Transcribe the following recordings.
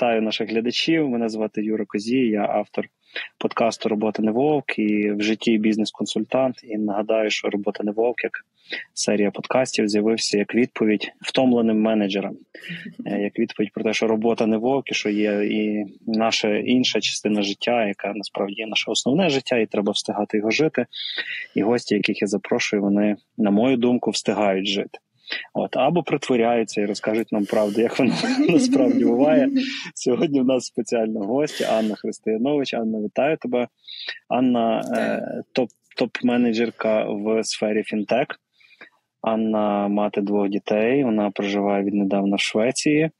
вітаю наших глядачів. Мене звати Юра Козій, я автор подкасту Робота не вовк і в житті бізнес-консультант. І нагадаю, що робота не вовк як серія подкастів з'явився як відповідь втомленим менеджерам, е, як відповідь про те, що робота не вовк, і що є і наша інша частина життя, яка насправді наше основне життя, і треба встигати його жити. І гості, яких я запрошую, вони, на мою думку, встигають жити. От або притворяються і розкажуть нам правду, як воно насправді буває. Сьогодні в нас спеціально гості Анна Християнович. Анна, вітаю тебе. Анна е, топ топ-менеджерка в сфері фінтек. Анна мати двох дітей. Вона проживає віднедавна в Швеції,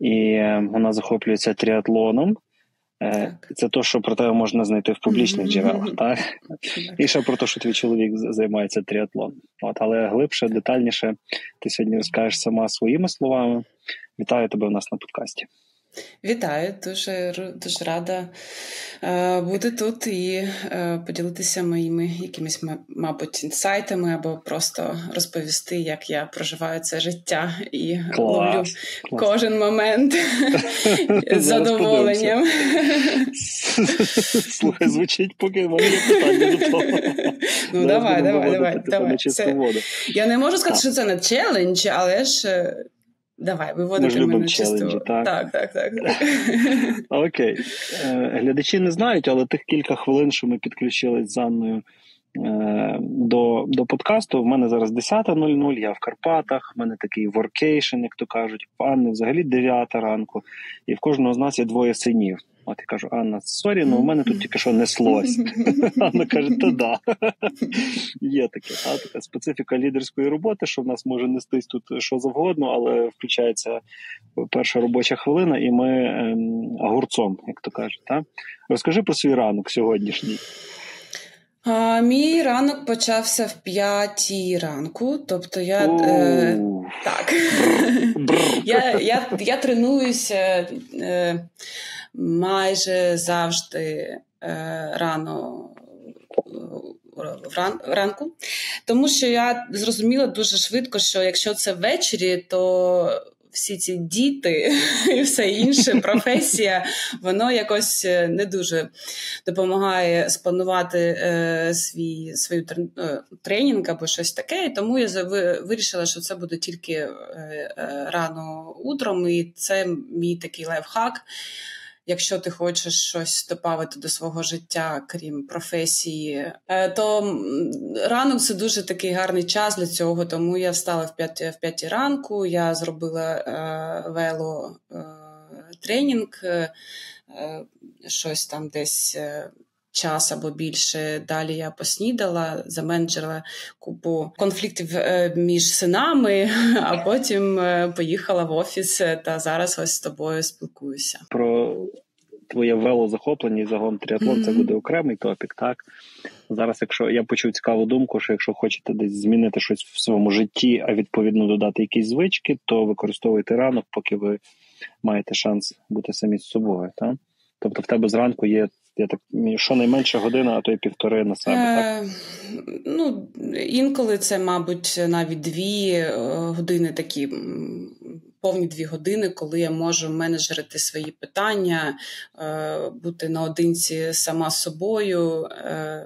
і е, вона захоплюється тріатлоном. Е, так. Це то, що про тебе можна знайти в публічних джерелах, mm-hmm. так? І ще про те, що твій чоловік займається тріатлоном. От, Але глибше, детальніше ти сьогодні розкажеш сама своїми словами. Вітаю тебе у нас на подкасті. Вітаю, дуже дуже рада е, бути тут і е, поділитися моїми якимись, мабуть, інсайтами або просто розповісти, як я проживаю це життя і клас, ловлю клас. кожен момент з задоволенням. Слухай, звучить, поки є питання до того. Ну, давай, давай, давай. давай. Я не можу сказати, що це не челендж, але ж. Давай, виводити Ми мене челенджі, так? Так, так, так. Окей. Е, глядачі не знають, але тих кілька хвилин, що ми підключились з Анною е, до до подкасту, в мене зараз 10.00, я в Карпатах, в мене такий workation, як то кажуть, в Анни взагалі 9 ранку, і в кожного з нас є двоє синів. От я кажу, Анна, sorry, ну у мене тут тільки що неслось. Анна каже, то да. Є таке, та, така специфіка лідерської роботи, що в нас може нестись тут що завгодно, але включається перша робоча хвилина, і ми ем, огурцом, як то кажуть. Та? Розкажи про свій ранок сьогоднішній. А, Мій ранок почався в п'ятій ранку, тобто я е, так, я, я, я тренуюся. Е, майже завжди е, рано вранку, тому що я зрозуміла дуже швидко, що якщо це ввечері, то всі ці діти і все інше, професія, воно якось е, не дуже допомагає спланувати е, свій свою е, тренінг або щось таке. І тому я вирішила, що це буде тільки е, рано утром, і це мій такий лайфхак якщо ти хочеш щось добавити до свого життя, крім професії, е, то ранок це дуже такий гарний час для цього. Тому я встала в 5 в 5 ранку, я зробила е, вело е, тренінг, щось там десь. Е, час або більше. Далі я поснідала, заменеджерила купу конфліктів е, між синами, а потім е, поїхала в офіс та зараз ось з тобою спілкуюся. Про твоє велозахоплення і загон тріатлон mm-hmm. це буде окремий топік. Так зараз, якщо я почув цікаву думку, що якщо хочете десь змінити щось в своєму житті, а відповідно додати якісь звички, то використовуйте ранок, поки ви маєте шанс бути самі з собою. Так? Тобто в тебе зранку є я так щонайменше година, а то й півтори на себе. Е, так? Ну, інколи це, мабуть, навіть дві е, години такі. Повні дві години, коли я можу менеджерити свої питання, е, бути наодинці сама з собою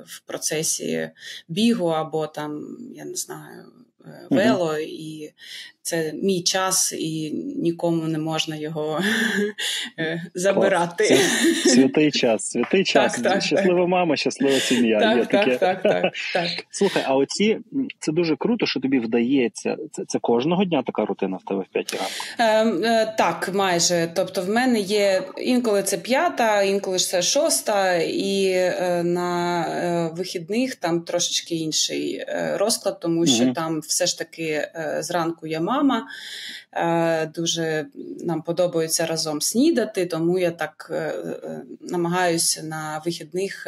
в процесі бігу, або там, я не знаю, вело, і це мій час, і нікому не можна його е, забирати. Святий час, святий час. Так, так, щаслива так. мама, щаслива сім'я. Так, так, так, так, так. Слухай, а оці це дуже круто, що тобі вдається. Це це кожного дня така рутина в тебе в п'ятій ранку? Е, е, Так, майже. Тобто, в мене є інколи це п'ята, інколи ж це шоста, і е, на е, вихідних там трошечки інший е, розклад, тому що там все ж таки зранку я мама мама. Е, дуже нам подобається разом снідати, тому я так е, е, намагаюся на вихідних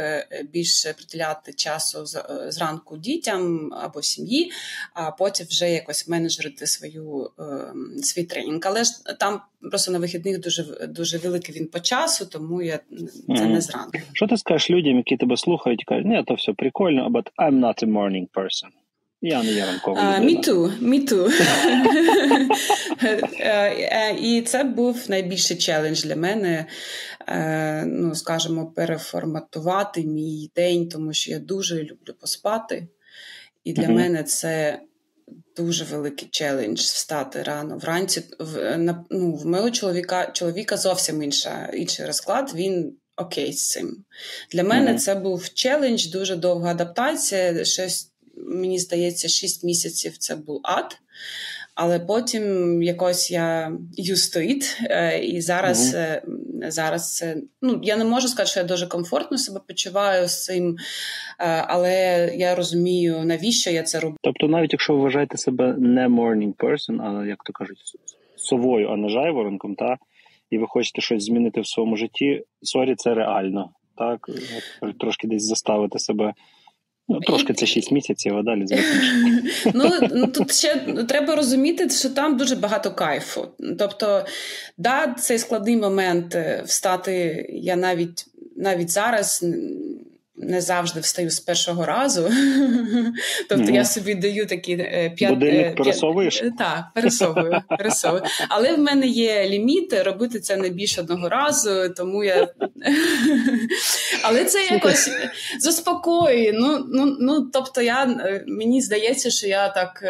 більше приділяти часу зранку дітям або сім'ї, а потім вже якось менеджерити свою свій тренінг. Але ж там просто на вихідних дуже дуже великий він по часу, тому я це не зранку. Що ти скажеш людям, які тебе слухають, і кажуть, ні, то все прикольно, but I'm not a morning person. Я не є too, me too. І це був найбільший челендж для мене. Ну, скажімо, переформатувати мій день, тому що я дуже люблю поспати. І для uh-huh. мене це дуже великий челендж встати рано. Вранці в, ну, в мого чоловіка чоловіка зовсім інша, інший розклад. Він окей з цим. Для мене uh-huh. це був челендж, дуже довга адаптація. Щось, мені здається, 6 місяців це був ад. Але потім якось я used to it, і зараз uh-huh. зараз це ну я не можу сказати, що я дуже комфортно себе почуваю з цим, е, але я розумію, навіщо я це роблю. Тобто, навіть якщо ви вважаєте себе не morning person, а як то кажуть, совою, а не жайворонком, та і ви хочете щось змінити в своєму житті, sorry, це реально. Так, трошки десь заставити себе Ну, трошки це 6 місяців, а далі Ну, ну тут ще треба розуміти, що там дуже багато кайфу. Тобто, да, цей складний момент е, встати, я навіть навіть зараз не завжди встаю з першого разу. Тобто угу. я собі даю такі е, п'ять. Будильник е, пересовуєш? Так, пересовую, пересовую. Але в мене є ліміти робити це не більше одного разу, тому я. Але це якось заспокоює. Ну, ну, ну, тобто, я, е, мені здається, що я так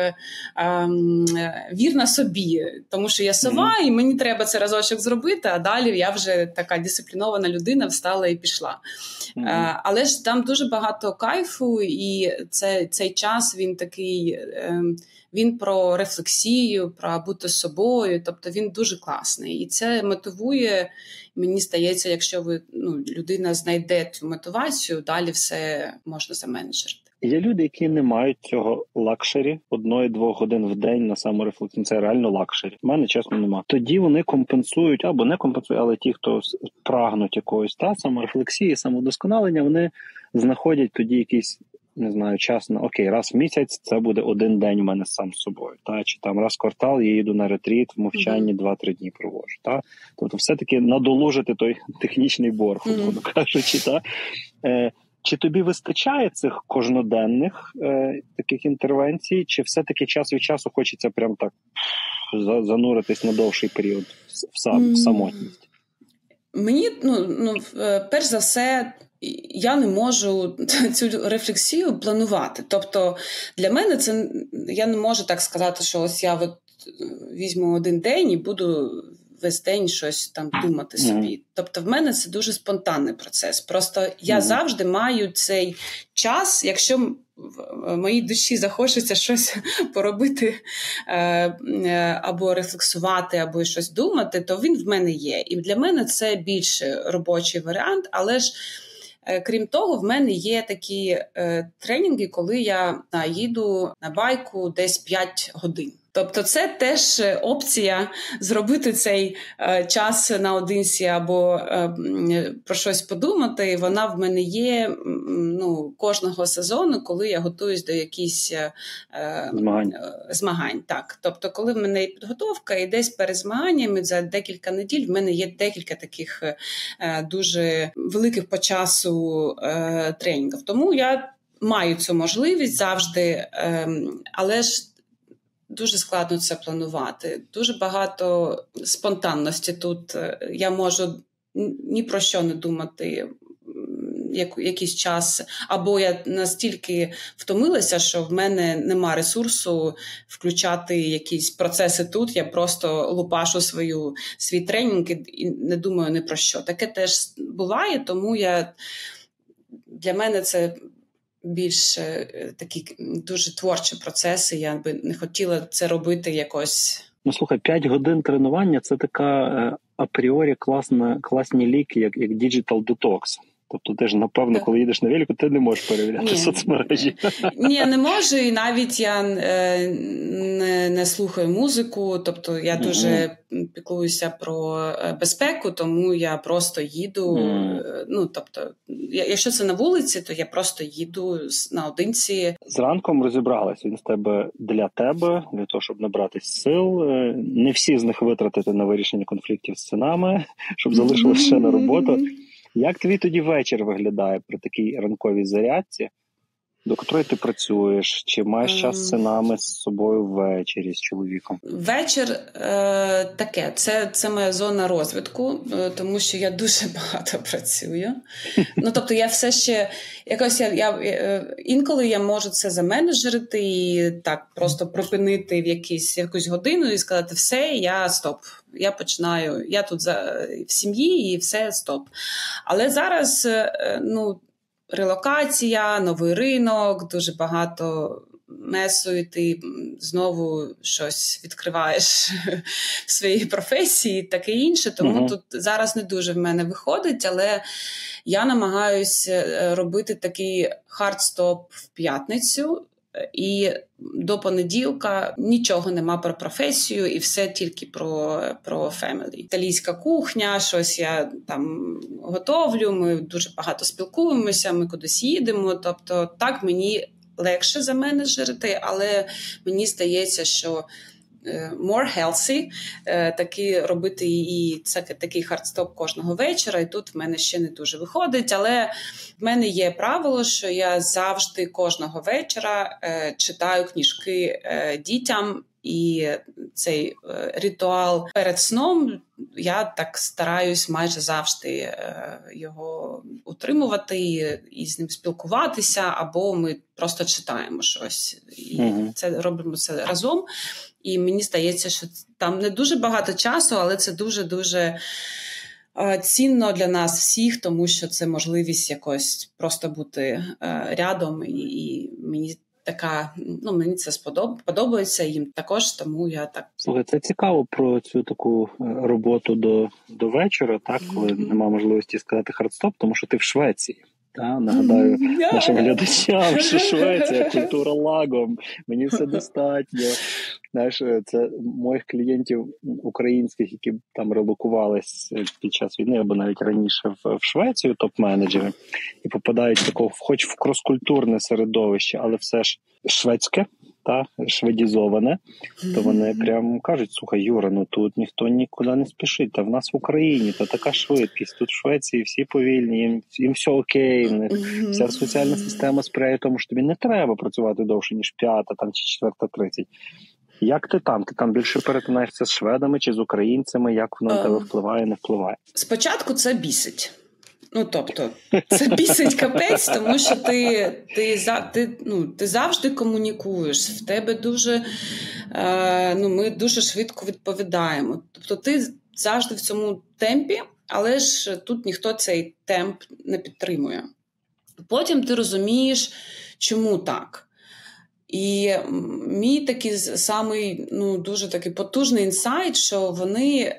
ем, вірна собі, тому що я сова, mm-hmm. і мені треба це разочок зробити, а далі я вже така дисциплінована людина встала і пішла. Mm-hmm. Е, але ж там дуже багато кайфу, і це, цей час він такий. Е, він про рефлексію, про бути собою, тобто він дуже класний. І це мотивує, мені здається, якщо ви ну, людина знайде цю мотивацію, далі все можна заменеджерити. Є люди, які не мають цього luxury одної-двох годин в день на саморефлексію. Це реально luxury. У мене чесно нема. Тоді вони компенсують або не компенсують, але ті, хто прагнуть якоїсь та саморефлексії, самодосконалення, вони знаходять тоді якийсь не знаю, час на окей, раз в місяць це буде один день у мене сам з собою. Та чи там раз в квартал я їду на ретріт в мовчанні два-три дні провожу. Та тобто, все-таки надолужити той технічний борг, mm-hmm. кажучи, та. Е, чи тобі вистачає цих кожноденних е, таких інтервенцій, чи все-таки час від часу хочеться прям так зануритись на довший період в сам в самотність? Мені ну ну е, перш за все, я не можу цю рефлексію планувати. Тобто для мене це я не можу так сказати, що ось я от візьму один день і буду весь день щось там думати собі. Тобто, в мене це дуже спонтанний процес. Просто я завжди маю цей час, якщо в моїй душі захочеться щось поробити е, е, або рефлексувати, або щось думати, то він в мене є. І для мене це більш робочий варіант, але ж. Е, крім того, в мене є такі тренінги, коли я їду на байку десь 5 годин. Тобто, це теж опція зробити цей е, час наодинці або е, про щось подумати. Вона в мене є ну, кожного сезону, коли я готуюсь до якихось е, змагань. змагань. Так, тобто, коли в мене є підготовка, і десь перед змаганнями за декілька неділь в мене є декілька таких дуже великих по часу тренінгів. Тому я маю цю можливість завжди, ем, але ж. Дуже складно це планувати. Дуже багато спонтанності тут. Я можу ні про що не думати як, якийсь час, або я настільки втомилася, що в мене нема ресурсу включати якісь процеси тут. Я просто лупашу свою свій тренінг і не думаю ні про що. Таке теж буває, тому я для мене це більш е, такі дуже творчі процеси. Я би не хотіла це робити якось. Ну слухай, 5 годин тренування це така е, апріорі класна, класні ліки, як як Digital Detox. Тобто, ти ж напевно, так. коли їдеш на велику, ти не можеш перевіряти Ні. соцмережі. Ні, не можу, і навіть я е, не не слухаю музику. Тобто я mm-hmm. дуже піклуюся про е, безпеку, тому я просто їду. Mm-hmm. Ну тобто, якщо це на вулиці, то я просто їду наодинці. Зранком розібралась він з тебе для тебе, для того, щоб набратись сил. Е, не всі з них витратити на вирішення конфліктів з цінами, щоб залишилось ще на роботу. Як твій тоді вечір виглядає при такій ранковій зарядці? До котрої ти працюєш? Чи маєш час з ем. синами з собою ввечері з чоловіком? Вечір е, таке. Це це моя зона розвитку, е, тому що я дуже багато працюю. Ну тобто, я все ще якось я, я е, інколи я можу це заменеджерити і так просто пропинити в якісь якусь годину і сказати, все, я стоп. Я починаю. Я тут за в сім'ї і все стоп. Але зараз е, ну релокація, новий ринок, дуже багато месу, і ти знову щось відкриваєш в своїй професії, таке інше. Тому uh-huh. тут зараз не дуже в мене виходить, але я намагаюся е, робити такий hard stop в п'ятницю. І до понеділка нічого нема про професію, і все тільки про про family. Італійська кухня, щось я там готовлю. Ми дуже багато спілкуємося. Ми кудись їдемо. Тобто, так мені легше заменеджерити, але мені здається, що more healthy, е, таки робити і це такий hard stop кожного вечора. І тут в мене ще не дуже виходить. Але в мене є правило, що я завжди кожного вечора е, читаю книжки дітям. І цей ритуал перед сном я так стараюсь майже завжди його утримувати і з ним спілкуватися, або ми просто читаємо щось, і mm-hmm. це робимо це разом. І мені здається, що там не дуже багато часу, але це дуже дуже. Цінно для нас всіх, тому що це можливість якось просто бути е, рядом, і, і мені така ну мені це сподоб... подобається їм також. Тому я так Слухай, це цікаво про цю таку е, роботу до до вечора, так коли mm-hmm. нема можливості сказати hard stop, тому що ти в Швеції. Та, нагадаю нашим глядачам, що Швеція, культура лагом, мені все достатньо. Знаєш, е, це моїх клієнтів українських, які там релокувались під час війни або навіть раніше в, в Швецію, топ-менеджери, і попадають в такого, хоч в кроскультурне середовище, але все ж шведське та шведізоване, то вони прямо кажуть: слухай, Юра, ну тут ніхто нікуди не спішить. Та в нас в Україні та така швидкість. Тут в Швеції всі повільні, їм їм все окей. В них вся соціальна система сприяє тому, що тобі не треба працювати довше ніж п'ята там чи четверта тридцять. Як ти там? Ти там більше перетинаєшся з шведами чи з українцями? Як воно на тебе ем. впливає, не впливає? Спочатку це бісить. Ну, тобто, це бісить капець, тому що ти ти, ти, ну, ти завжди комунікуєш, в тебе дуже е, ну, ми дуже швидко відповідаємо. Тобто, ти завжди в цьому темпі, але ж тут ніхто цей темп не підтримує. Потім ти розумієш, чому так. І мій такий самий ну, дуже такий потужний інсайт, що вони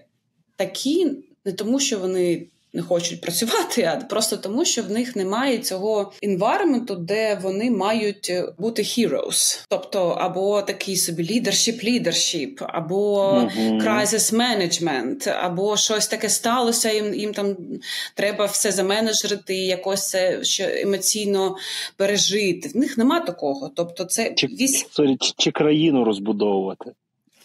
такі не тому, що вони не хочуть працювати, а просто тому, що в них немає цього інвайроменту, де вони мають е, бути heroes. тобто або такий собі leadership leadership, або uh-huh. crisis management, або щось таке сталося. Їм їм там треба все заменеджерити якось це ще емоційно пережити. В них нема такого. Тобто, це чи, вісь... чи, чи країну розбудовувати.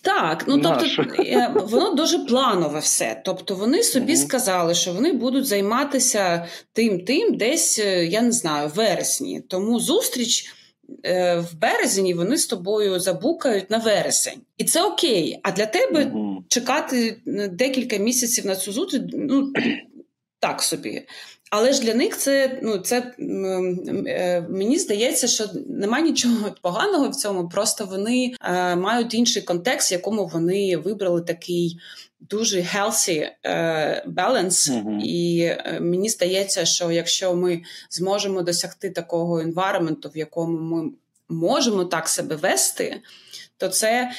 Так, ну тобто е, воно дуже планове все. Тобто вони собі угу. сказали, що вони будуть займатися тим, тим, десь е, я не знаю, в вересні. Тому зустріч е, в березні вони з тобою забукають на вересень, і це окей. А для тебе угу. чекати декілька місяців на цю зустріч, ну так собі. Але ж для них це ну це е, мені здається, що немає нічого поганого в цьому. Просто вони е, мають інший контекст, в якому вони вибрали такий дуже healthy е, balance. Uh-huh. І е, мені здається, що якщо ми зможемо досягти такого environment, в якому ми можемо так себе вести, то це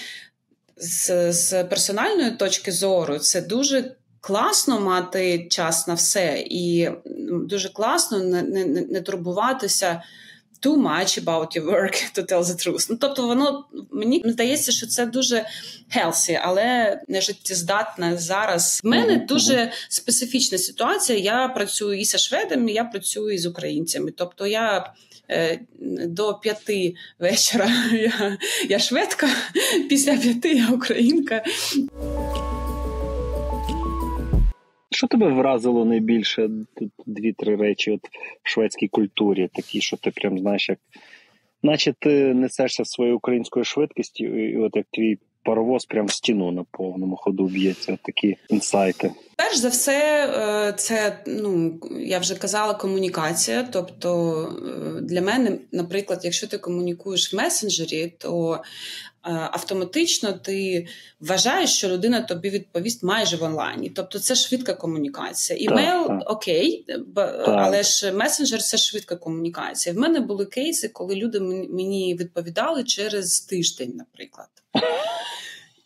з, з персональної точки зору це дуже класно мати час на все, і дуже класно не, не, не турбуватися. Too much about your work, to tell the truth. Ну, тобто, воно мені здається, що це дуже healthy, але не життєздатне зараз. В мене mm-hmm. дуже специфічна ситуація. Я працюю і зі шведами, я працюю і з українцями. Тобто я е, до п'яти вечора я, я шведка, після п'яти я українка. Що тебе вразило найбільше? Дві-три речі от в шведській культурі, такі, що ти прям знаєш, як Наче ти несешся своєю українською швидкістю, і от як твій паровоз прям в стіну на повному ходу б'ється. От такі інсайти. Перш за все, е, це ну я вже казала, комунікація. Тобто е, для мене, наприклад, якщо ти комунікуєш в месенджері, то е, автоматично ти вважаєш, що людина тобі відповість майже в онлайні. Тобто це швидка комунікація. Імейл так. окей, так. але ж месенджер це швидка комунікація. В мене були кейси, коли люди мені відповідали через тиждень, наприклад.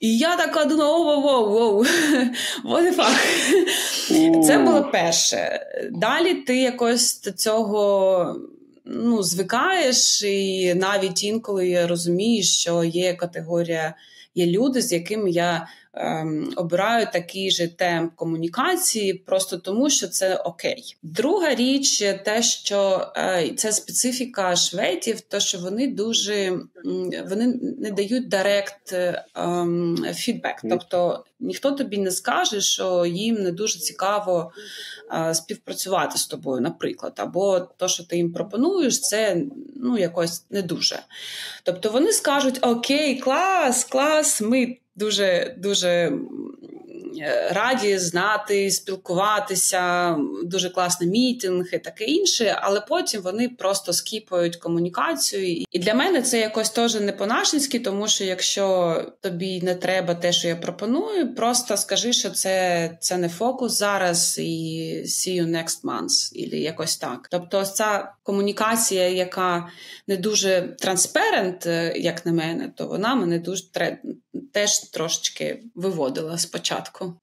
І я така думала, воу, воу, воу, what the fuck? Це було перше. Далі ти якось до цього ну, звикаєш, і навіть інколи я розумієш, що є категорія, є люди, з якими я ем, обираю такий же темп комунікації, просто тому що це окей. Друга річ, те, що е, це специфіка шведів, то що вони дуже вони не дають директ ем, фідбек. Тобто ніхто тобі не скаже, що їм не дуже цікаво е, співпрацювати з тобою, наприклад, або то, що ти їм пропонуєш, це ну якось не дуже. Тобто вони скажуть: Окей, клас, клас, ми дуже дуже раді знати, спілкуватися, дуже класний мітинг і таке інше, але потім вони просто скіпають комунікацію. І для мене це якось теж не по-нашенськи, тому що якщо тобі не треба те, що я пропоную, просто скажи, що це це не фокус зараз, і see you next month, і якось так. Тобто, ця комунікація, яка не дуже транспарент, як на мене, то вона мене дуже теж трошечки виводила спочатку.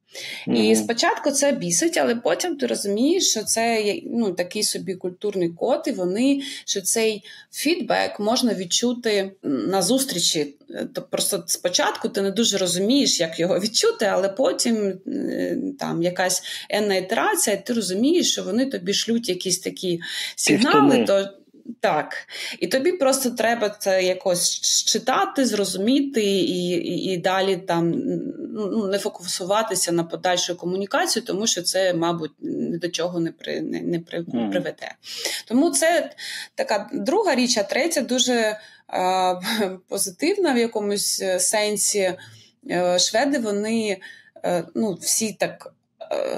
Mm-hmm. І спочатку це бісить, але потім ти розумієш, що це ну, такий собі культурний код, і вони що цей фідбек можна відчути на зустрічі. То просто спочатку ти не дуже розумієш, як його відчути, але потім е, там якась енна ітерація, ти розумієш, що вони тобі шлють якісь такі сигнали. то так, і тобі просто треба це якось читати, зрозуміти і і, і далі там ну, не фокусуватися на подальшу комунікацію, тому що це, мабуть, ні до чого не при, не, не при, mm. приведе. Тому це така друга річ, а третя дуже е, позитивна в якомусь сенсі. Е, шведи, вони е, ну, всі так Е,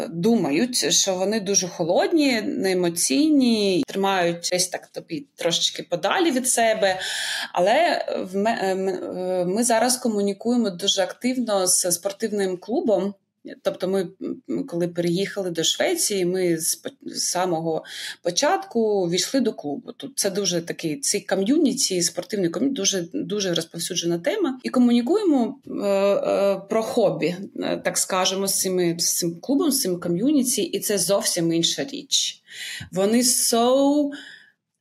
думають, що вони дуже холодні, неемоційні, тримають десь так тобі трошечки подалі від себе. Але е, е, ми зараз комунікуємо дуже активно з спортивним клубом. Тобто, ми, коли переїхали до Швеції, ми з самого початку війшли до клубу. Тут це дуже такий цей ком'юніті, спортивний ком'юніті, дуже дуже розповсюджена тема. І комунікуємо е, е, про хобі, е, так скажемо, з цими з цим клубом, з цим ком'юніті, і це зовсім інша річ. Вони so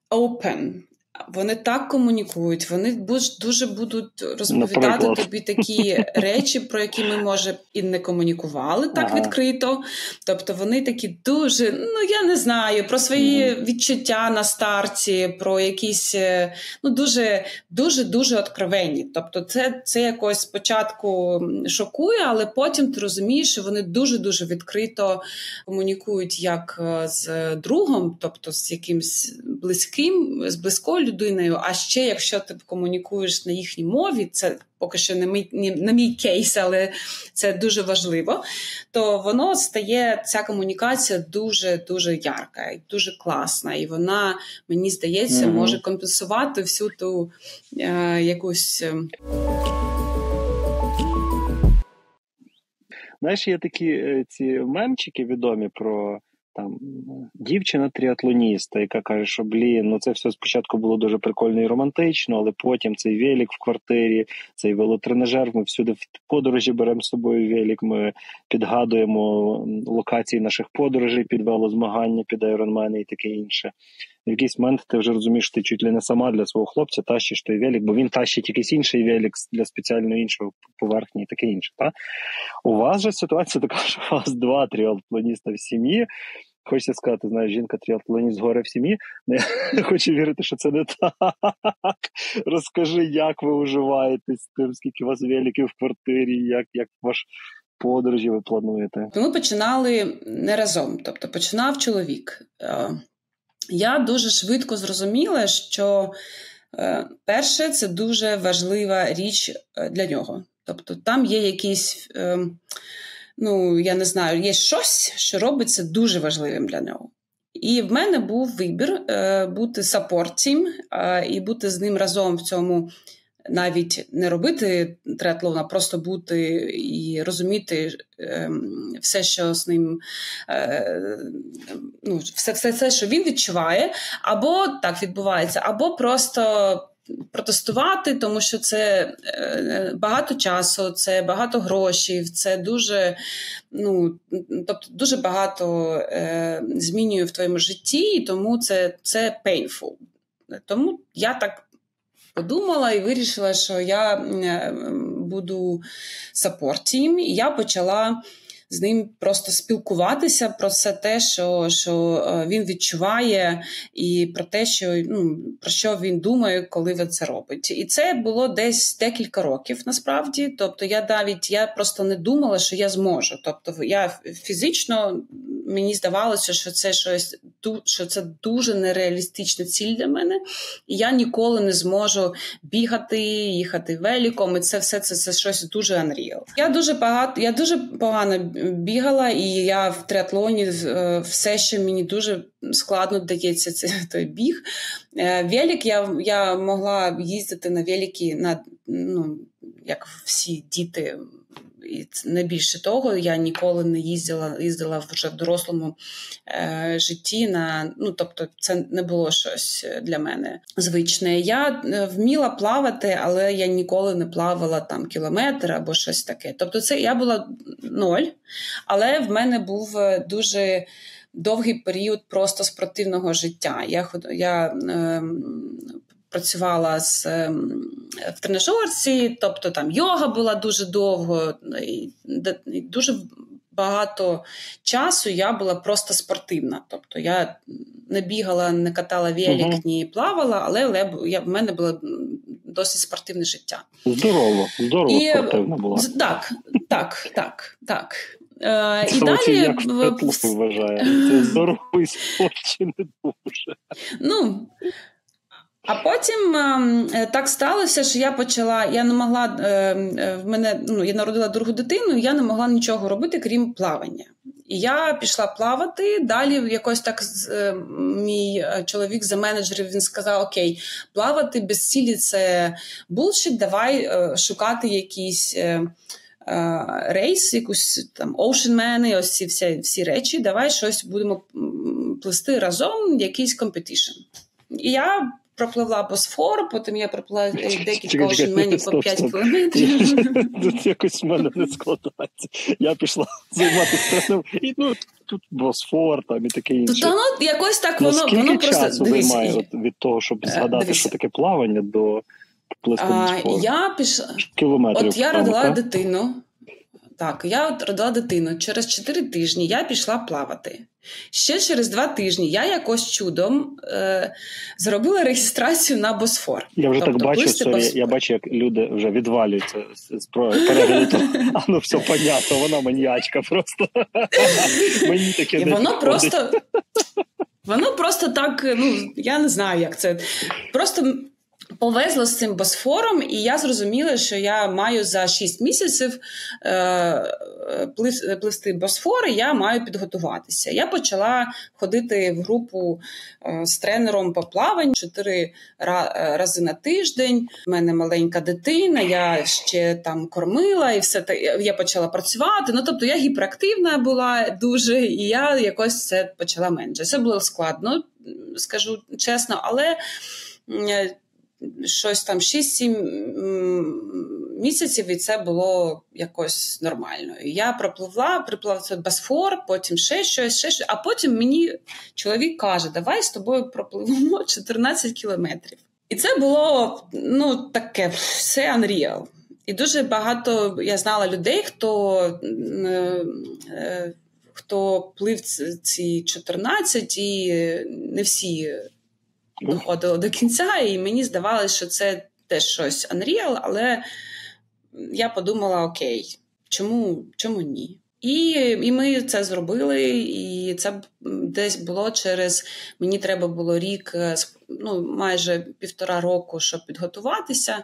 open. Вони так комунікують, вони дуже будуть розповідати Наприклад. тобі такі речі, про які ми, може, і не комунікували так ага. відкрито. Тобто вони такі дуже, ну я не знаю, про свої відчуття на старті, про якісь е, ну дуже дуже дуже откровенні. Тобто, це це якось спочатку шокує, але потім ти розумієш, що вони дуже дуже відкрито комунікують як е, з другом, тобто з якимсь близьким, з близькою людиною. А ще якщо ти комунікуєш на їхній мові, це поки що не мій, не мій кейс, але це дуже важливо. То воно стає ця комунікація дуже дуже ярка і дуже класна. І вона, мені здається, mm-hmm. може компенсувати всю ту е, якусь. Е, Знаєш, є такі е, ці мемчики відомі про там дівчина тріатлоніста, яка каже, що блін, ну це все спочатку було дуже прикольно і романтично, але потім цей велик в квартирі, цей велотренажер, ми всюди в подорожі беремо з собою велик, ми підгадуємо локації наших подорожей під велозмагання, під айронмени і таке інше. В якийсь момент ти вже розумієш, що ти чуть ли не сама для свого хлопця тащиш той велик, бо він тащить якийсь інший велик для спеціально іншого поверхні і таке інше. Та? У вас же ситуація така, що у вас два тріатлоніста в сім'ї. Хочеться сказати, знаєш, жінка тріатлоніст горе в сім'ї. хочу вірити, що це не так. Розкажи, як ви уживаєтесь з тим, скільки у вас великів в квартирі, як як ваш подорожі ви плануєте? Ми починали не разом, тобто починав чоловік. Е, я дуже швидко зрозуміла, що Перше, це дуже важлива річ для нього. Тобто, там є якісь, ну я не знаю, є щось, що робиться дуже важливим для нього. І в мене був вибір бути саппорт-тім і бути з ним разом в цьому навіть не робити триатлон, а просто бути і розуміти е, все, що з ним е, ну, все, все, все, що він відчуває, або так відбувається, або просто. Протестувати, тому що це е, багато часу, це багато грошей, це дуже ну, тобто дуже багато е, змінює в твоєму житті, і тому це це painful. Тому я так подумала і вирішила, що я буду саппорт-тім, і я почала. З ним просто спілкуватися про все те, що що е, він відчуває, і про те, що ну про що він думає, коли він це робить. І це було десь декілька років насправді. Тобто, я навіть я просто не думала, що я зможу. Тобто, я фізично мені здавалося, що це щось що це дуже нереалістична ціль для мене, і я ніколи не зможу бігати, їхати веліком. І це все це, це щось дуже unreal. Я дуже багато, я дуже погано бігала, і я в триатлоні е, все ще мені дуже складно дається цей той біг. Е, велик я я могла їздити на велики, на ну як всі діти і не більше того, я ніколи не їздила, їздила вже в дорослому е, житті. на, ну Тобто, це не було щось для мене звичне. Я е, вміла плавати, але я ніколи не плавала там кілометр або щось таке. Тобто, це я була ноль, але в мене був е, дуже. Довгий період просто спортивного життя. Я я е, працювала з ем, в тренажерці, тобто там йога була дуже довго, і, і дуже багато часу я була просто спортивна. Тобто я не бігала, не катала велик, uh ні плавала, але, але я, в мене було досить спортивне життя. Здорово, здорово і, спортивна була. Так, так, так, так. Е, і далі як вважає. Це здоровий спорт чи не дуже? Ну, а потім ем, е, так сталося, що я почала. Я не могла е, е, в мене ну я народила другу дитину, і я не могла нічого робити, крім плавання. І я пішла плавати. Далі якось так мій чоловік за менеджерів він сказав: Окей, плавати без цілі це bullshit, давай шукати якісь. Race, якусь там Ocean ось ці всі всі речі. Давай щось будемо плисти разом, якийсь competition. І я пропливла Босфор, потім я проплила декілька Oceanman ів по 5 кілометрів. Тут якось в мене не складається. Я пішла займатися тренером, і ну тут Босфор там і таке інше. Тут воно якось так воно Наскільки воно просто часу займає от, від того, щоб е, згадати, Дивись. що таке плавання до Босфору? Я пішла кілометрів. От я родила дитину. Так, я от родила дитину. Через 4 тижні я пішла плавати. Ще через два тижні я якось чудом е, зробила реєстрацію на Босфор. Я вже тобто, так бачу, sorry, я бачу, як люди вже відвалюються з перегляду. А ну все понятно, вона маніячка просто. Мені таке І воно просто. Воно просто так, ну я не знаю, як це. Просто Повезло з цим босфором, і я зрозуміла, що я маю за 6 місяців е, пливсти босфор, і я маю підготуватися. Я почала ходити в групу е, з тренером по плаванню 4 е, рази на тиждень. У мене маленька дитина, я ще там кормила і все. Я почала працювати. Ну тобто я гіперактивна була дуже, і я якось це почала менше. Це було складно, скажу чесно, але щось там 6-7 місяців, і це було якось нормально. Я пропливла, приплав це Босфор, потім ще щось, ще щось. А потім мені чоловік каже: Давай з тобою пропливемо 14 кілометрів. І це було ну таке все unreal. І дуже багато я знала людей, хто е, е, хто плив ці 14, і не всі доходило до кінця, і мені здавалося, що це теж щось Unreal, але я подумала: окей, чому, чому ні? І і ми це зробили, і це десь було через мені треба було рік, ну майже півтора року, щоб підготуватися.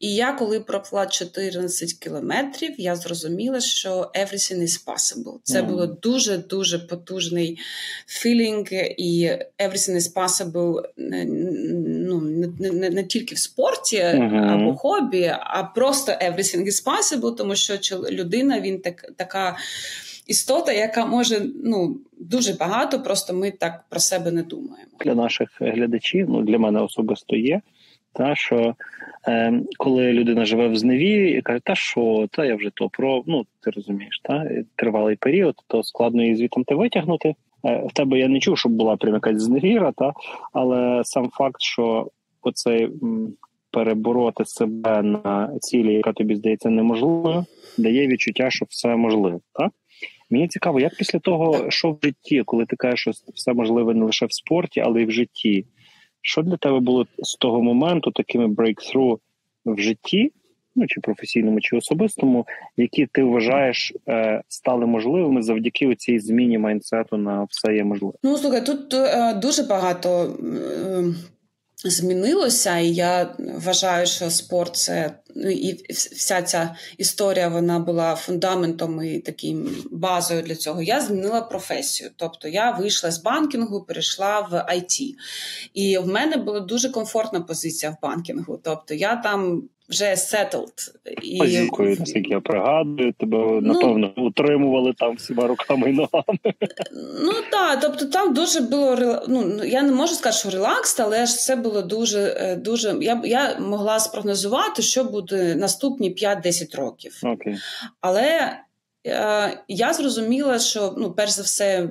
І я, коли проплила 14 кілометрів, я зрозуміла, що everything is possible. Це mm. було дуже дуже потужний філінг, і everything is possible ну, не, не, не тільки в спорті mm-hmm. або хобі, а просто everything is possible, тому що людина він так, така. Істота, яка може ну дуже багато, просто ми так про себе не думаємо. Для наших глядачів, ну для мене особисто є, та що е, коли людина живе в зневірі і каже, та що, та я вже то про ну ти розумієш, та тривалий період, то складно її звітом витягнути. Е, в тебе я не чув, щоб була прям якась зневіра, та але сам факт, що оцей перебороти себе на цілі, яка тобі здається неможливою, дає відчуття, що все можливо. Так? Мені цікаво, як після того, що в житті, коли ти кажеш, що все можливе не лише в спорті, але й в житті. Що для тебе було з того моменту такими брейксру в житті, ну чи професійному, чи особистому, які ти вважаєш е, стали можливими завдяки цій зміні майнсету на все є можливе? Ну слухай, тут е, дуже багато. Е, змінилося, і я вважаю, що спорт це і вся ця історія вона була фундаментом і таким базою для цього. Я змінила професію. Тобто я вийшла з банкінгу, перейшла в IT. І в мене була дуже комфортна позиція в банкінгу. Тобто я там вже settled. І... Позікою, наскільки я пригадую, тебе ну, напевно утримували там всіма руками і ногами. Ну так, тобто там дуже було ну, я не можу сказати, що релакс, але ж це було дуже е, дуже. Я я могла спрогнозувати, що буде наступні 5-10 років. Okay. Але е, я зрозуміла, що ну, перш за все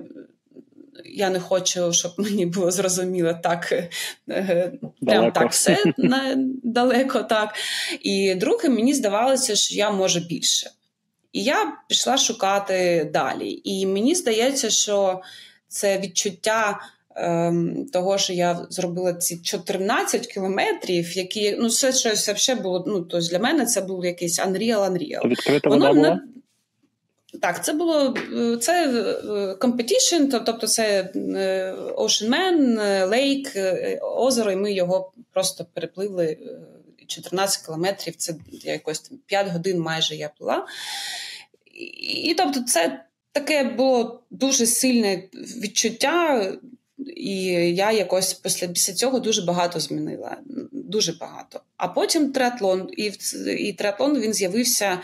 я не хочу, щоб мені було зрозуміло так е, прям так все далеко. так. І друге, мені здавалося, що я можу більше. І я пішла шукати далі. І мені здається, що це відчуття. Ем, того, що я зробила ці 14 кілометрів, які ну все щось ще було. Ну то для мене це був якийсь Unreal Unreal. Відкрита вода була? Так, це було це е, competition, тобто це е, Ocean Man, Лейк, е, озеро, і ми його просто перепливли 14 кілометрів. Це якось 5 годин майже я плила. І тобто, це таке було дуже сильне відчуття, і я якось після після цього дуже багато змінила. Дуже багато. А потім триатлон, і і триатлон він з'явився.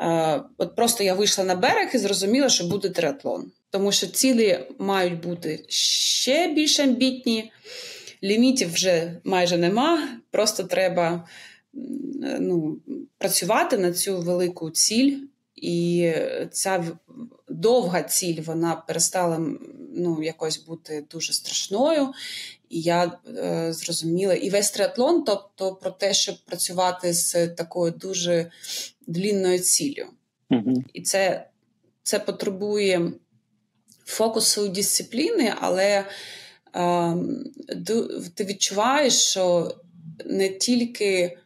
Е, от просто я вийшла на берег і зрозуміла, що буде триатлон. Тому що цілі мають бути ще більш амбітні, лімітів вже майже нема. Просто треба ну, працювати на цю велику ціль. І ця довга ціль вона перестала ну, якось бути дуже страшною. І я е, зрозуміла і весь триатлон, тобто про те, щоб працювати з такою дуже длінною ціллю. Mm-hmm. І це це потребує фокусу дисципліни, але е, ти відчуваєш, що не тільки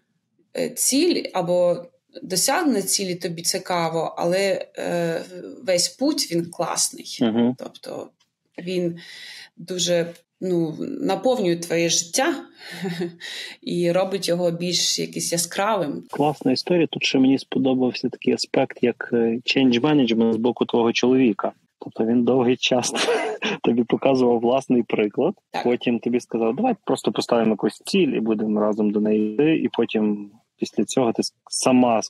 е, ціль або досягнення цілі тобі цікаво, але е, весь путь він класний. Mm-hmm. Тобто він дуже ну, наповнює твоє життя і робить його більш якийсь яскравим. Класна історія. Тут ще мені сподобався такий аспект, як е, change management з боку твого чоловіка. Тобто він довгий час тобі показував власний приклад. Так. Потім тобі сказав, давай просто поставимо якусь ціль і будемо разом до неї йти. І потім після цього ти сама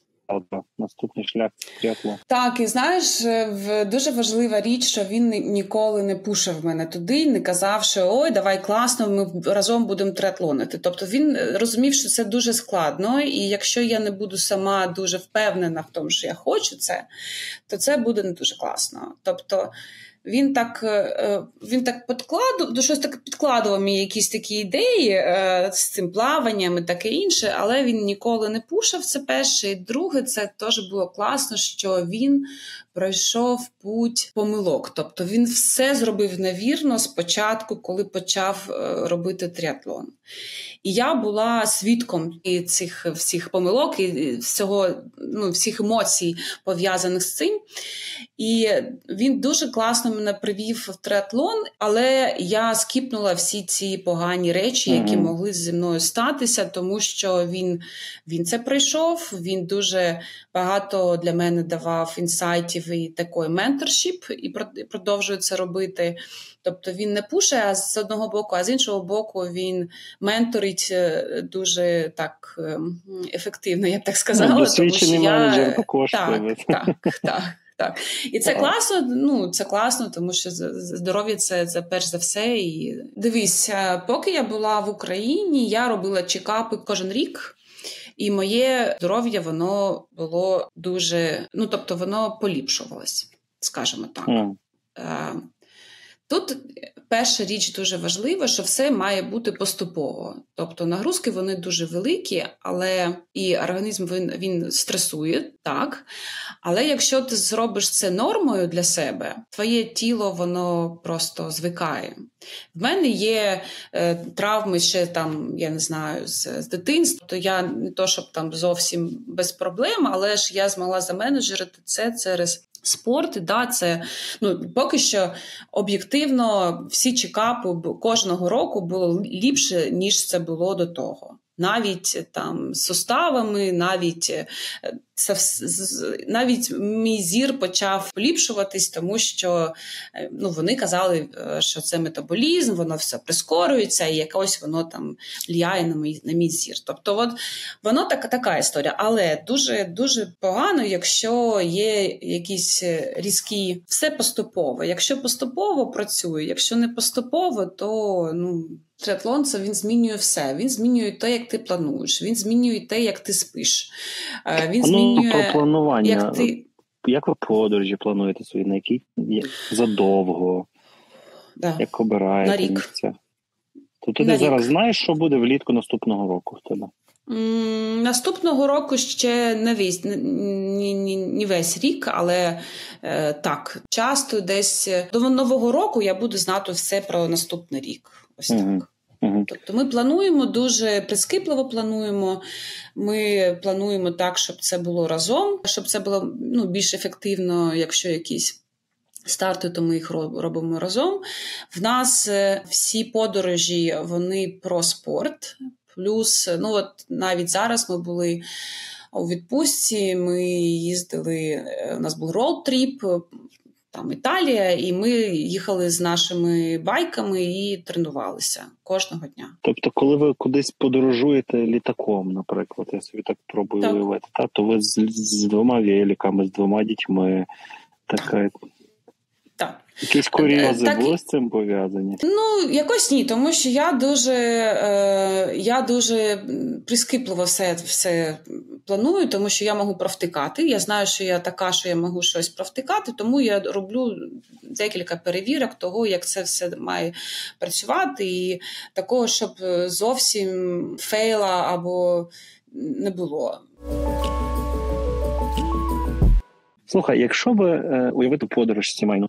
наступний шлях тріатлон. Так, і знаєш, е, дуже важлива річ, що він ніколи не пушив мене туди, не казав, що ой, давай класно, ми разом будемо триатлонити. Тобто він е, розумів, що це дуже складно, і якщо я не буду сама дуже впевнена в тому, що я хочу це, то це буде не дуже класно. Тобто він так е, е, він так підкладував, щось так підкладував мені якісь такі ідеї е, з цим плаванням і таке інше, але він ніколи не пушав це перше. І друге, це теж було класно, що він пройшов путь помилок. Тобто він все зробив невірно спочатку, коли почав е, робити тріатлон. І я була свідком цих всіх помилок і всього, ну, всіх емоцій пов'язаних з цим. І він дуже класно мене привів в триатлон, але я скіпнула всі ці погані речі, які могли зі мною статися, тому що він він це пройшов. Він дуже багато для мене давав інсайтів і такої менторшіп, і продовжує це робити. Тобто він не пушає з одного боку, а з іншого боку, він менторить е, дуже так ем, ефективно, я б так сказала. Ну, тому що я... менеджер також. Так, так, так. Так, і це класно. Ну це класно, тому що здоров'я це це перш за все. І дивись, поки я була в Україні, я робила чекапи кожен рік, і моє здоров'я воно було дуже. Ну тобто, воно поліпшувалось, скажімо так. Mm. Тут перша річ дуже важлива, що все має бути поступово. Тобто нагрузки вони дуже великі, але і організм він він стресує, так. Але якщо ти зробиш це нормою для себе, твоє тіло воно просто звикає. В мене є е, травми ще там, я не знаю, з, з дитинства, то я не то, щоб там зовсім без проблем, але ж я змогла заменеджерити це через Спорт, да, це ну поки що об'єктивно всі чекапи кожного року було ліпше, ніж це було до того навіть там суставами, навіть е, навіть мій зір почав поліпшуватись, тому що е, ну, вони казали, е, що це метаболізм, воно все прискорюється, і якось воно там впливає на мій на мій зір. Тобто, от воно така така історія, але дуже дуже погано, якщо є якісь різкі, все поступово. Якщо поступово працює, якщо не поступово, то ну. Триатлон це він змінює все. Він змінює те, як ти плануєш, він змінює те, як ти спиш. Е, він ну, про планування. Як ти... Як ви подорожі плануєте свої, на які задовго, да. як обираєте на рік. місця? Тобто ти на зараз рік. знаєш, що буде влітку наступного року в тебе? М, наступного року ще не весь не, не, не весь рік, але е, так, часто десь до нового року я буду знати все про наступний рік. Ось mm так. Тобто ми плануємо дуже прискіпливо плануємо. Ми плануємо так, щоб це було разом, щоб це було ну, більш ефективно, якщо якісь. Старти, то ми їх робимо разом. В нас е, всі подорожі вони про спорт. Плюс, ну от навіть зараз ми були у відпустці, ми їздили, е, у нас був road trip там Італія, і ми їхали з нашими байками і тренувалися кожного дня. Тобто, коли ви кудись подорожуєте літаком, наприклад, я собі так пробую уявити, та то ви з, з двома великами, з двома дітьми така. Так. Якісь курйози так, були з цим пов'язані? Ну, якось ні, тому що я дуже е, я дуже прискіпливо все все планую, тому що я можу провтикати. Я знаю, що я така, що я можу щось провтикати, тому я роблю декілька перевірок того, як це все має працювати, і такого, щоб зовсім фейла або не було. Слухай, якщо ви е, уявити подорож сімейну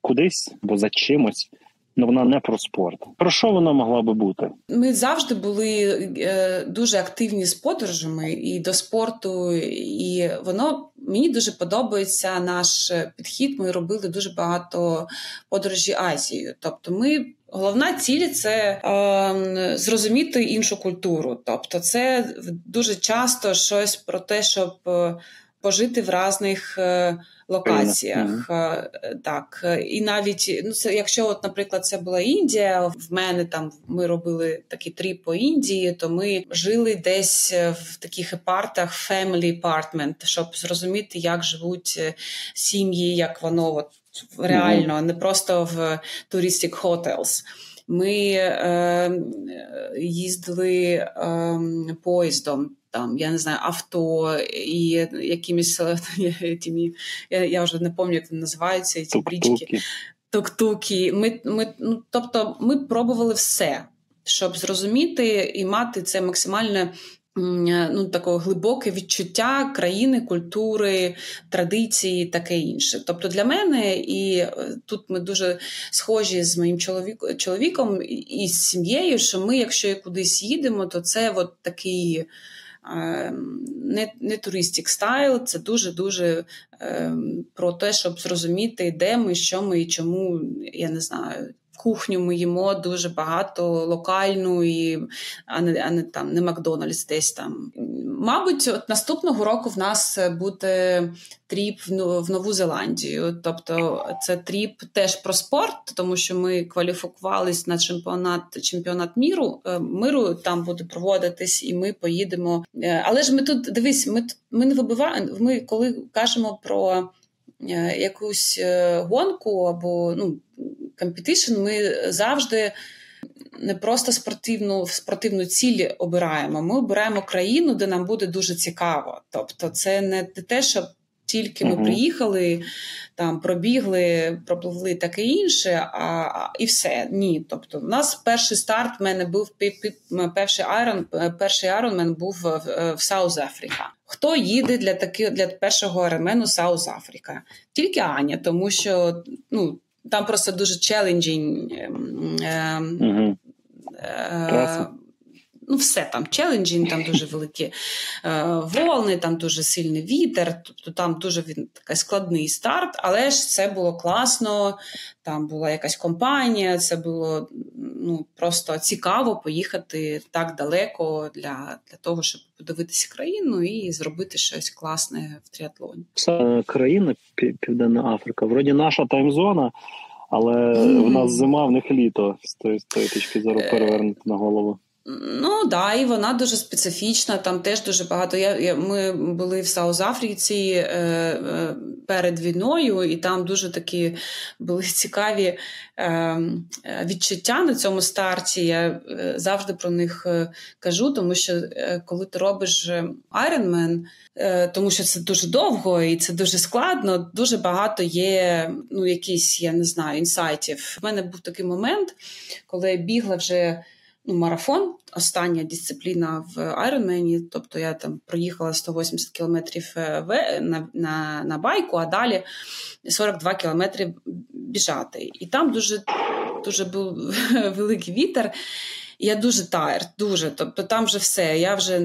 кудись або за чимось, ну вона не про спорт. Про що вона могла би бути? Ми завжди були е, дуже активні з подорожами і до спорту, і воно мені дуже подобається наш підхід. Ми робили дуже багато подорожі Азією. Тобто, ми. Головна ціль це е, зрозуміти іншу культуру. Тобто, це дуже часто щось про те, щоб е, пожити в різних е, локаціях. Mm-hmm. Так, і навіть ну це, якщо, от, наприклад, це була Індія, в мене там ми робили такий тріп по Індії, то ми жили десь в таких епартах family apartment, щоб зрозуміти, як живуть сім'ї, як воно от реально, не просто в touristic hotels. Ми е, їздили е, поїздом там, я не знаю, авто і якимись тімі, я, я вже не пам'ятаю, як вони називаються, ці брічки. Тук-туки. Ми, ми, ну, Тобто ми пробували все, щоб зрозуміти і мати це максимальне ну, Такого глибоке відчуття країни, культури, традиції, таке інше. Тобто для мене, і е, тут ми дуже схожі з моїм чоловіком і з сім'єю, що ми, якщо кудись їдемо, то це от такий не не touristic style, це дуже-дуже е, про те, щоб зрозуміти, де ми, що ми і чому, я не знаю. Кухню ми їмо дуже багато локальну, і, а не а не там не Макдональдс десь там. Мабуть, от наступного року в нас буде trip в Нову Зеландію. Тобто це trip теж про спорт, тому що ми кваліфікувались на чемпіонат чемпіонат міру е, миру. Там буде проводитись, і ми поїдемо. Е, але ж ми тут дивись, ми ми не вибиваємо. Ми коли кажемо про е, якусь гонку або ну competition, ми завжди. Не просто спортивну спортивну ціль обираємо. Ми обираємо країну, де нам буде дуже цікаво. Тобто, це не те, що тільки ми приїхали, там пробігли, пропливли таке інше, а, і все. Ні. Тобто, у нас перший старт в мене був перший Iron, перший Ironman був в, South Africa. Хто їде для таки, для першого Ironman у South Africa? Тільки Аня, тому що ну, там просто дуже челенджінг. Е, uh-huh. е, ну, все там челенджінг, там дуже великі е, волни, там дуже сильний вітер, тобто там дуже він такий складний старт, але ж це було класно. Там була якась компанія, це було ну, просто цікаво поїхати так далеко для для того, щоб подивитися країну і зробити щось класне в тріатлоні. Це країна Південна Африка, вроді наша таймзона, але mm. в нас зима, в них літо з тої, з тої точки зору е, перевернути на голову. Ну да, і вона дуже специфічна. Там теж дуже багато. Я, я Ми були в Саус-Африці е, е, перед війною, і там дуже такі були цікаві е, відчуття на цьому старті. Я е, завжди про них е, кажу, тому що е, коли ти робиш Ironman, тому що це дуже довго і це дуже складно. Дуже багато є ну, якісь, я не знаю, інсайтів. У мене був такий момент, коли я бігла вже марафон, остання дисципліна в Ironman, тобто я там проїхала 180 кілометрів е, на, на, на байку, а далі 42 кілометри біжати. І там дуже дуже був великий вітер. І я дуже тайр, дуже. Тобто там вже все, я вже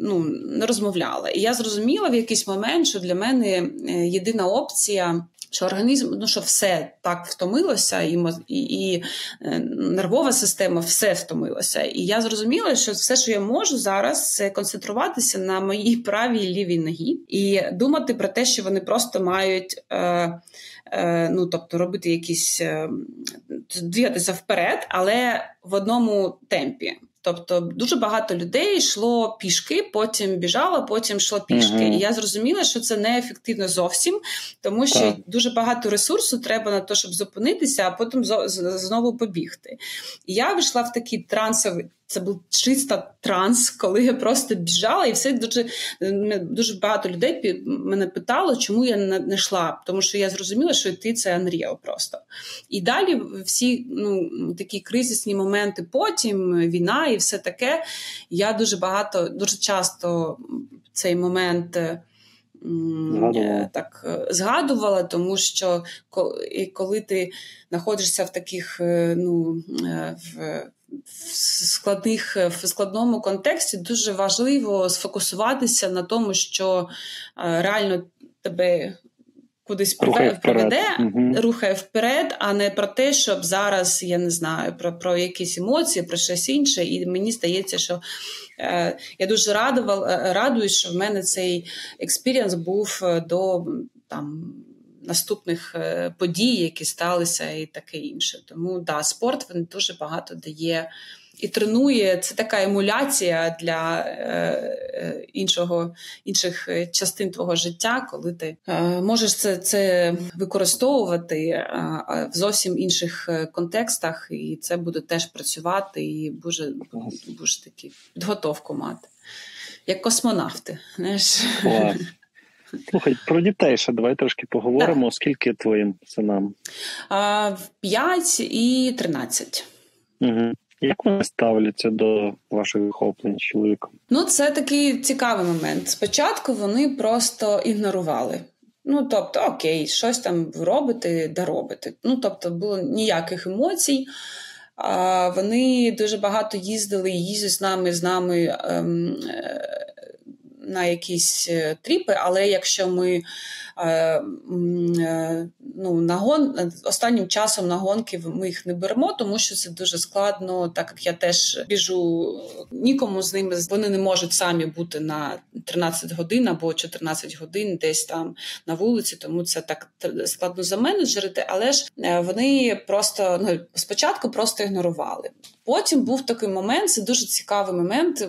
ну, не розмовляла. І я зрозуміла в якийсь момент, що для мене е, єдина опція що організм, ну що все так втомилося, і і, і е, нервова система все втомилося. І я зрозуміла, що все, що я можу зараз, це концентруватися на моїй правій лівій ногі і думати про те, що вони просто мають. Е, Ну, тобто робити якісь е, двигатися вперед, але в одному темпі. Тобто дуже багато людей йшло пішки, потім біжало, потім йшло пішки. uh І я зрозуміла, що це неефективно зовсім, тому що так. дуже багато ресурсу треба на те, щоб зупинитися, а потім знову побігти. І я вийшла в такий трансовий це був чиста транс, коли я просто біжала, і все дуже дуже багато людей мене питало, чому я не йшла. Тому що я зрозуміла, що йти це Unreal просто. І далі всі ну, такі кризисні моменти, потім війна і все таке. Я дуже багато, дуже часто цей момент. Згадувала. Так згадувала, тому що коли ти знаходишся в таких е, ну, е, в в складних в складному контексті дуже важливо сфокусуватися на тому, що е, реально тебе кудись рухає приведе, угу. рухає вперед, а не про те, щоб зараз я не знаю про про якісь емоції, про щось інше. І мені здається, що е, я дуже радував, е, радуюсь, що в мене цей experience був е, до там наступних е, подій, які сталися, і таке інше. Тому да, спорт він дуже багато дає. І тренує це така емуляція для е, е іншого інших частин твого життя, коли ти можеш це це використовувати в зовсім інших контекстах, і це буде теж працювати, і буде, буде такі підготовку мати, як космонавти. знаєш. Слухай, про дітей ще давай трошки поговоримо. Так. Скільки твоїм синам? А, 5 і 13. Угу. Як вони ставляться до ваших захоплень чоловіком? Ну, це такий цікавий момент. Спочатку вони просто ігнорували. Ну, тобто, окей, щось там робити, да робити. Ну, тобто, було ніяких емоцій. А Вони дуже багато їздили і їздять з нами з нами ем, е, на якісь е, тріпи, але якщо ми Е, е, ну, на гон... останнім часом на гонки ми їх не беремо, тому що це дуже складно, так як я теж біжу нікому з ними вони не можуть самі бути на 13 годин або 14 годин десь там на вулиці, тому це так складно заменеджерити, але ж вони просто ну, спочатку просто ігнорували. Потім був такий момент, це дуже цікавий момент.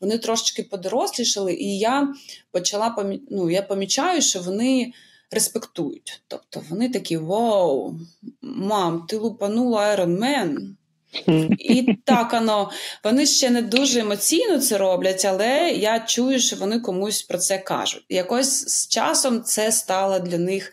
Вони трошечки подорослішали, і я почала ну, я помічаю, що вони респектують. Тобто вони такі: Вау, мам, ти лупанула Iron Man. І так воно, вони ще не дуже емоційно це роблять, але я чую, що вони комусь про це кажуть. Якось з часом це стало для них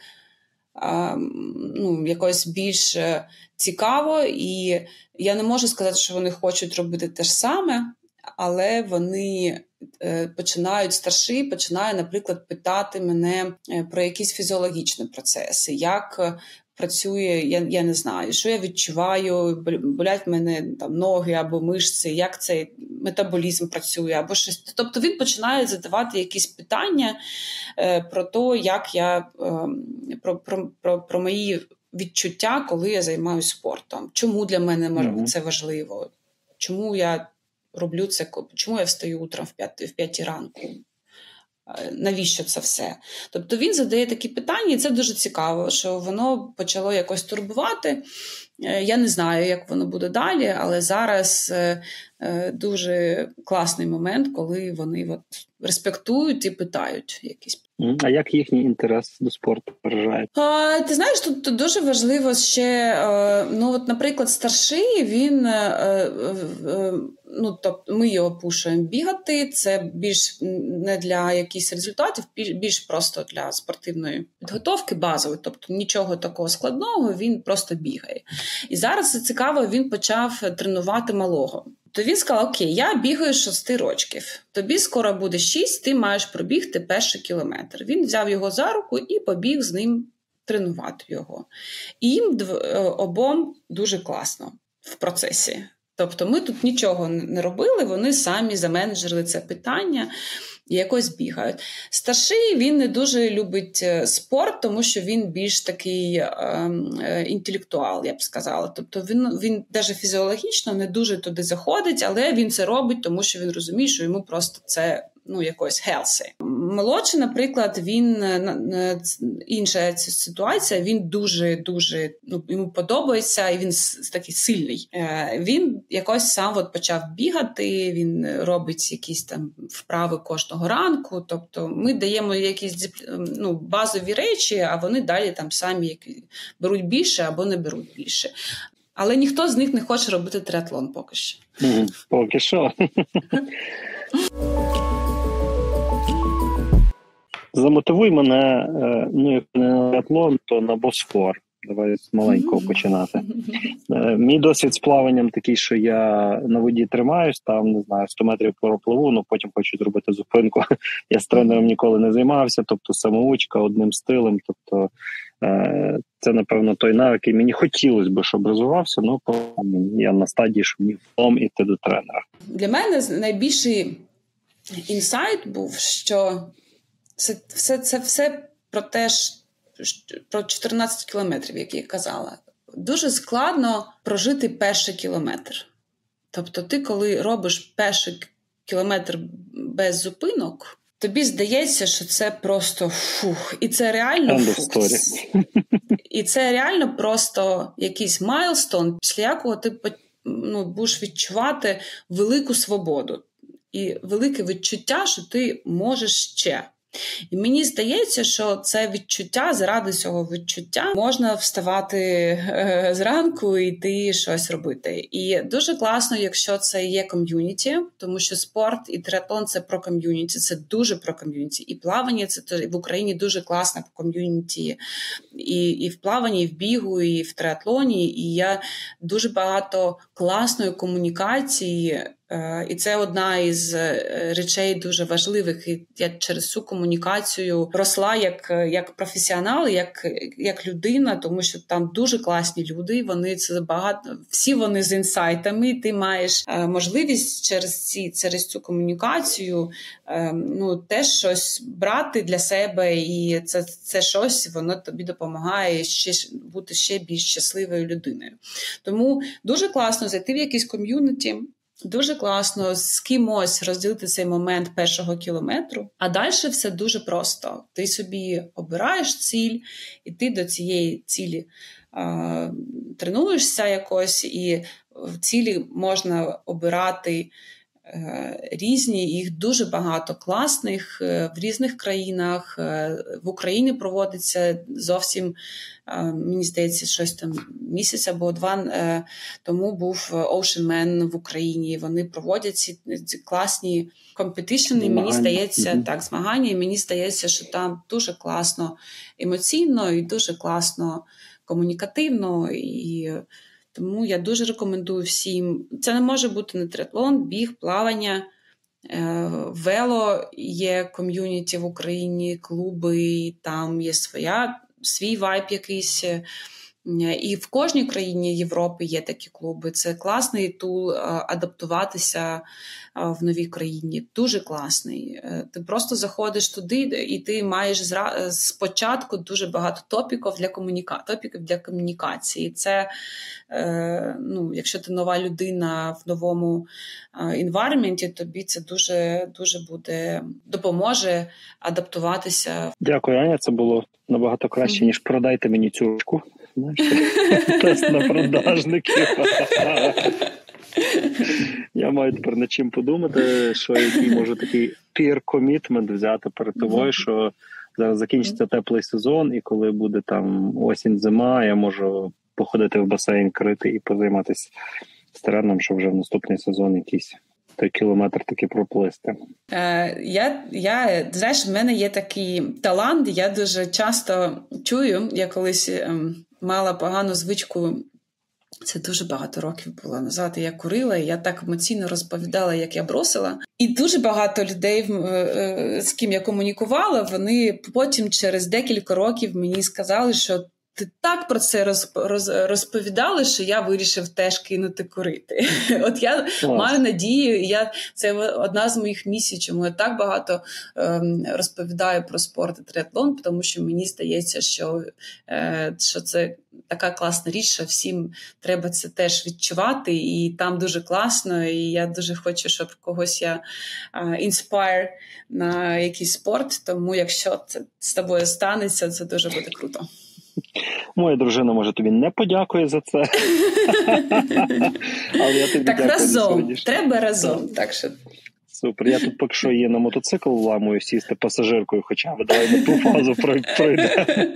ну, якось більш е, цікаво, і я не можу сказати, що вони хочуть робити те ж саме, але вони Е, починають старші, починає, наприклад, питати мене е, про якісь фізіологічні процеси, як працює, я я не знаю, що я відчуваю, болять в мене там ноги або мишці, як цей метаболізм працює, або щось. Тобто він починає задавати якісь питання е, про те, як я е, про, про, про, про мої відчуття, коли я займаюся спортом. Чому для мене mm-hmm. це важливо? Чому я роблю це, чому я встаю утром в 5, в 5 ранку? Навіщо це все? Тобто він задає такі питання, і це дуже цікаво, що воно почало якось турбувати. Е, я не знаю, як воно буде далі, але зараз е, е, дуже класний момент, коли вони от респектують і питають якісь. А як їхній інтерес до спорту виражає? А, Ти знаєш, тут дуже важливо ще. Ну, от, наприклад, старший він ну тобто ми його пушуємо бігати. Це більш не для якихось результатів, більш просто для спортивної підготовки базової, тобто нічого такого складного, він просто бігає. І зараз це цікаво, він почав тренувати малого. То він сказав: Окей, я бігаю 6 рочків. Тобі скоро буде 6, ти маєш пробігти перший кілометр. Він взяв його за руку і побіг з ним тренувати його. І їм е, обом дуже класно в процесі. Тобто ми тут нічого не робили, вони самі заменеджерили це питання і якось бігають. Старший він не дуже любить е, спорт, тому що він більш такий е, е, інтелектуал, я б сказала. Тобто він він навіть фізіологічно не дуже туди заходить, але він це робить, тому що він розуміє, що йому просто це ну якось healthy. Молодший, наприклад, він е, інша ситуація. Він дуже дуже ну йому подобається, і він такий сильний. Е, він якось сам от почав бігати. Він робить якісь там вправи кожного ранку. Тобто, ми даємо якісь ну, базові речі, а вони далі там самі беруть більше або не беруть більше. Але ніхто з них не хоче робити триатлон поки що. Поки що. Замотивуй мене, е, ну як не на атлон, то на босфор. Давай з маленького починати. Е, мій досвід з плаванням такий, що я на воді тримаюсь, там не знаю, 100 метрів пропливу, ну потім хочу зробити зупинку. Я з тренером ніколи не займався, тобто самоучка одним стилем. Тобто е, це, напевно, той навик, який мені хотілося б, щоб розвивався, ну я на стадії, що мені втом іти до тренера. Для мене найбільший інсайт був, що це все це все про те ж про 14 кілометрів, як я казала. Дуже складно прожити перший кілометр. Тобто, ти, коли робиш перший кілометр без зупинок, тобі здається, що це просто фух. І це реально фух. І це реально просто якийсь майлстон, після якого ти ну, будеш відчувати велику свободу і велике відчуття, що ти можеш ще. І мені здається, що це відчуття заради цього відчуття можна вставати е, зранку і йти щось робити. І дуже класно, якщо це є ком'юніті, тому що спорт і триатлон це про ком'юніті, це дуже про ком'юніті. І плавання це в Україні дуже класно по ком'юніті, і і в плаванні, і в бігу, і в триатлоні. І я дуже багато класної комунікації. Е, і це одна із е, речей дуже важливих. І Я через цю комунікацію росла як як професіонал, як як людина, тому що там дуже класні люди. Вони це багато всі вони з інсайтами. Ти маєш е, можливість через ці через цю комунікацію ну теж щось брати для себе, і це це щось воно тобі допомагає ще бути ще більш щасливою людиною. Тому дуже класно зайти в якийсь ком'юніті. Дуже класно з кимось розділити цей момент першого кілометру, а далі все дуже просто. Ти собі обираєш ціль, і ти до цієї цілі е, тренуєшся якось, і в цілі можна обирати різні, їх дуже багато класних е, в різних країнах. Е, в Україні проводиться зовсім, мені здається, щось там місяць або два тому був Ocean Man в Україні. Вони проводять ці, ці класні компетишени. Мені здається, mm-hmm. так, змагання. І мені здається, що там дуже класно емоційно і дуже класно комунікативно. і тому я дуже рекомендую всім. Це не може бути не триатлон, біг, плавання. Е, вело є ком'юніті в Україні, клуби, там є своя, свій вайб якийсь. І в кожній країні Європи є такі клуби. Це класний тул е, адаптуватися в новій країні. Дуже класний. Е, ти просто заходиш туди, і ти маєш е, спочатку дуже багато топіків для комуніка... топіків для комунікації. Це ну, якщо ти нова людина в новому інвайрменті, тобі це дуже дуже буде допоможе адаптуватися. Дякую, Аня. Це було набагато краще ніж продайте мені цю ручку. Тест на продажників. Я маю тепер над чим подумати, що який може такий commitment взяти перед тобою, що зараз закінчиться теплий сезон, і коли буде там осінь, зима, я можу походити в басейн, крити і позайматися старанним, що вже в наступний сезон якийсь. Той кілометр таки проплисти. Е, Я я знаєш, в мене є такий талант. Я дуже часто чую. Я колись ем, мала погану звичку. Це дуже багато років було назад. Я курила, і я так емоційно розповідала, як я бросила. І дуже багато людей, е, е, з ким я комунікувала, вони потім через декілька років мені сказали, що ти так про це роз, роз, розповідали, що я вирішив теж кинути курити. От я Клас. маю надію, я це одна з моїх місій, чому я так багато ем, розповідаю про спорт і триатлон, тому що мені здається, що, е, що це. Така класна річ, що всім треба це теж відчувати, і там дуже класно. І я дуже хочу, щоб когось я інспайр на якийсь спорт. Тому якщо це з тобою станеться, це дуже буде круто. Моя дружина може тобі не подякує за це. Але я тобі Так разом. Треба разом. Так що. Супер. Я тут поки що є на мотоцикл, ламую сісти пасажиркою, хоча б давай на ту фазу пройде.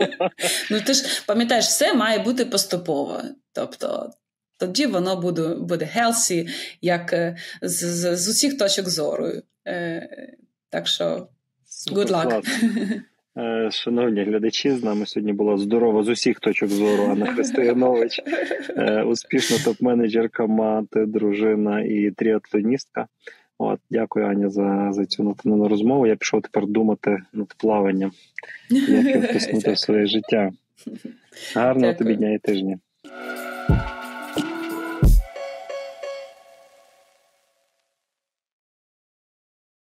Ну ти ж пам'ятаєш, все має бути поступово. Тобто тоді воно буде буде healthy, як е, з, з, з усіх точок зору. Е, Так що good luck. Е, шановні глядачі, з нами сьогодні була здорова з усіх точок зору Анна Християнович, е, успішна топ-менеджерка, мати, дружина і тріатлоністка. От, Дякую, Аня, за за цю натхнену розмову. Я пішов тепер думати над плаванням, як втиснути в своє життя. Гарного тобі дня і тижня.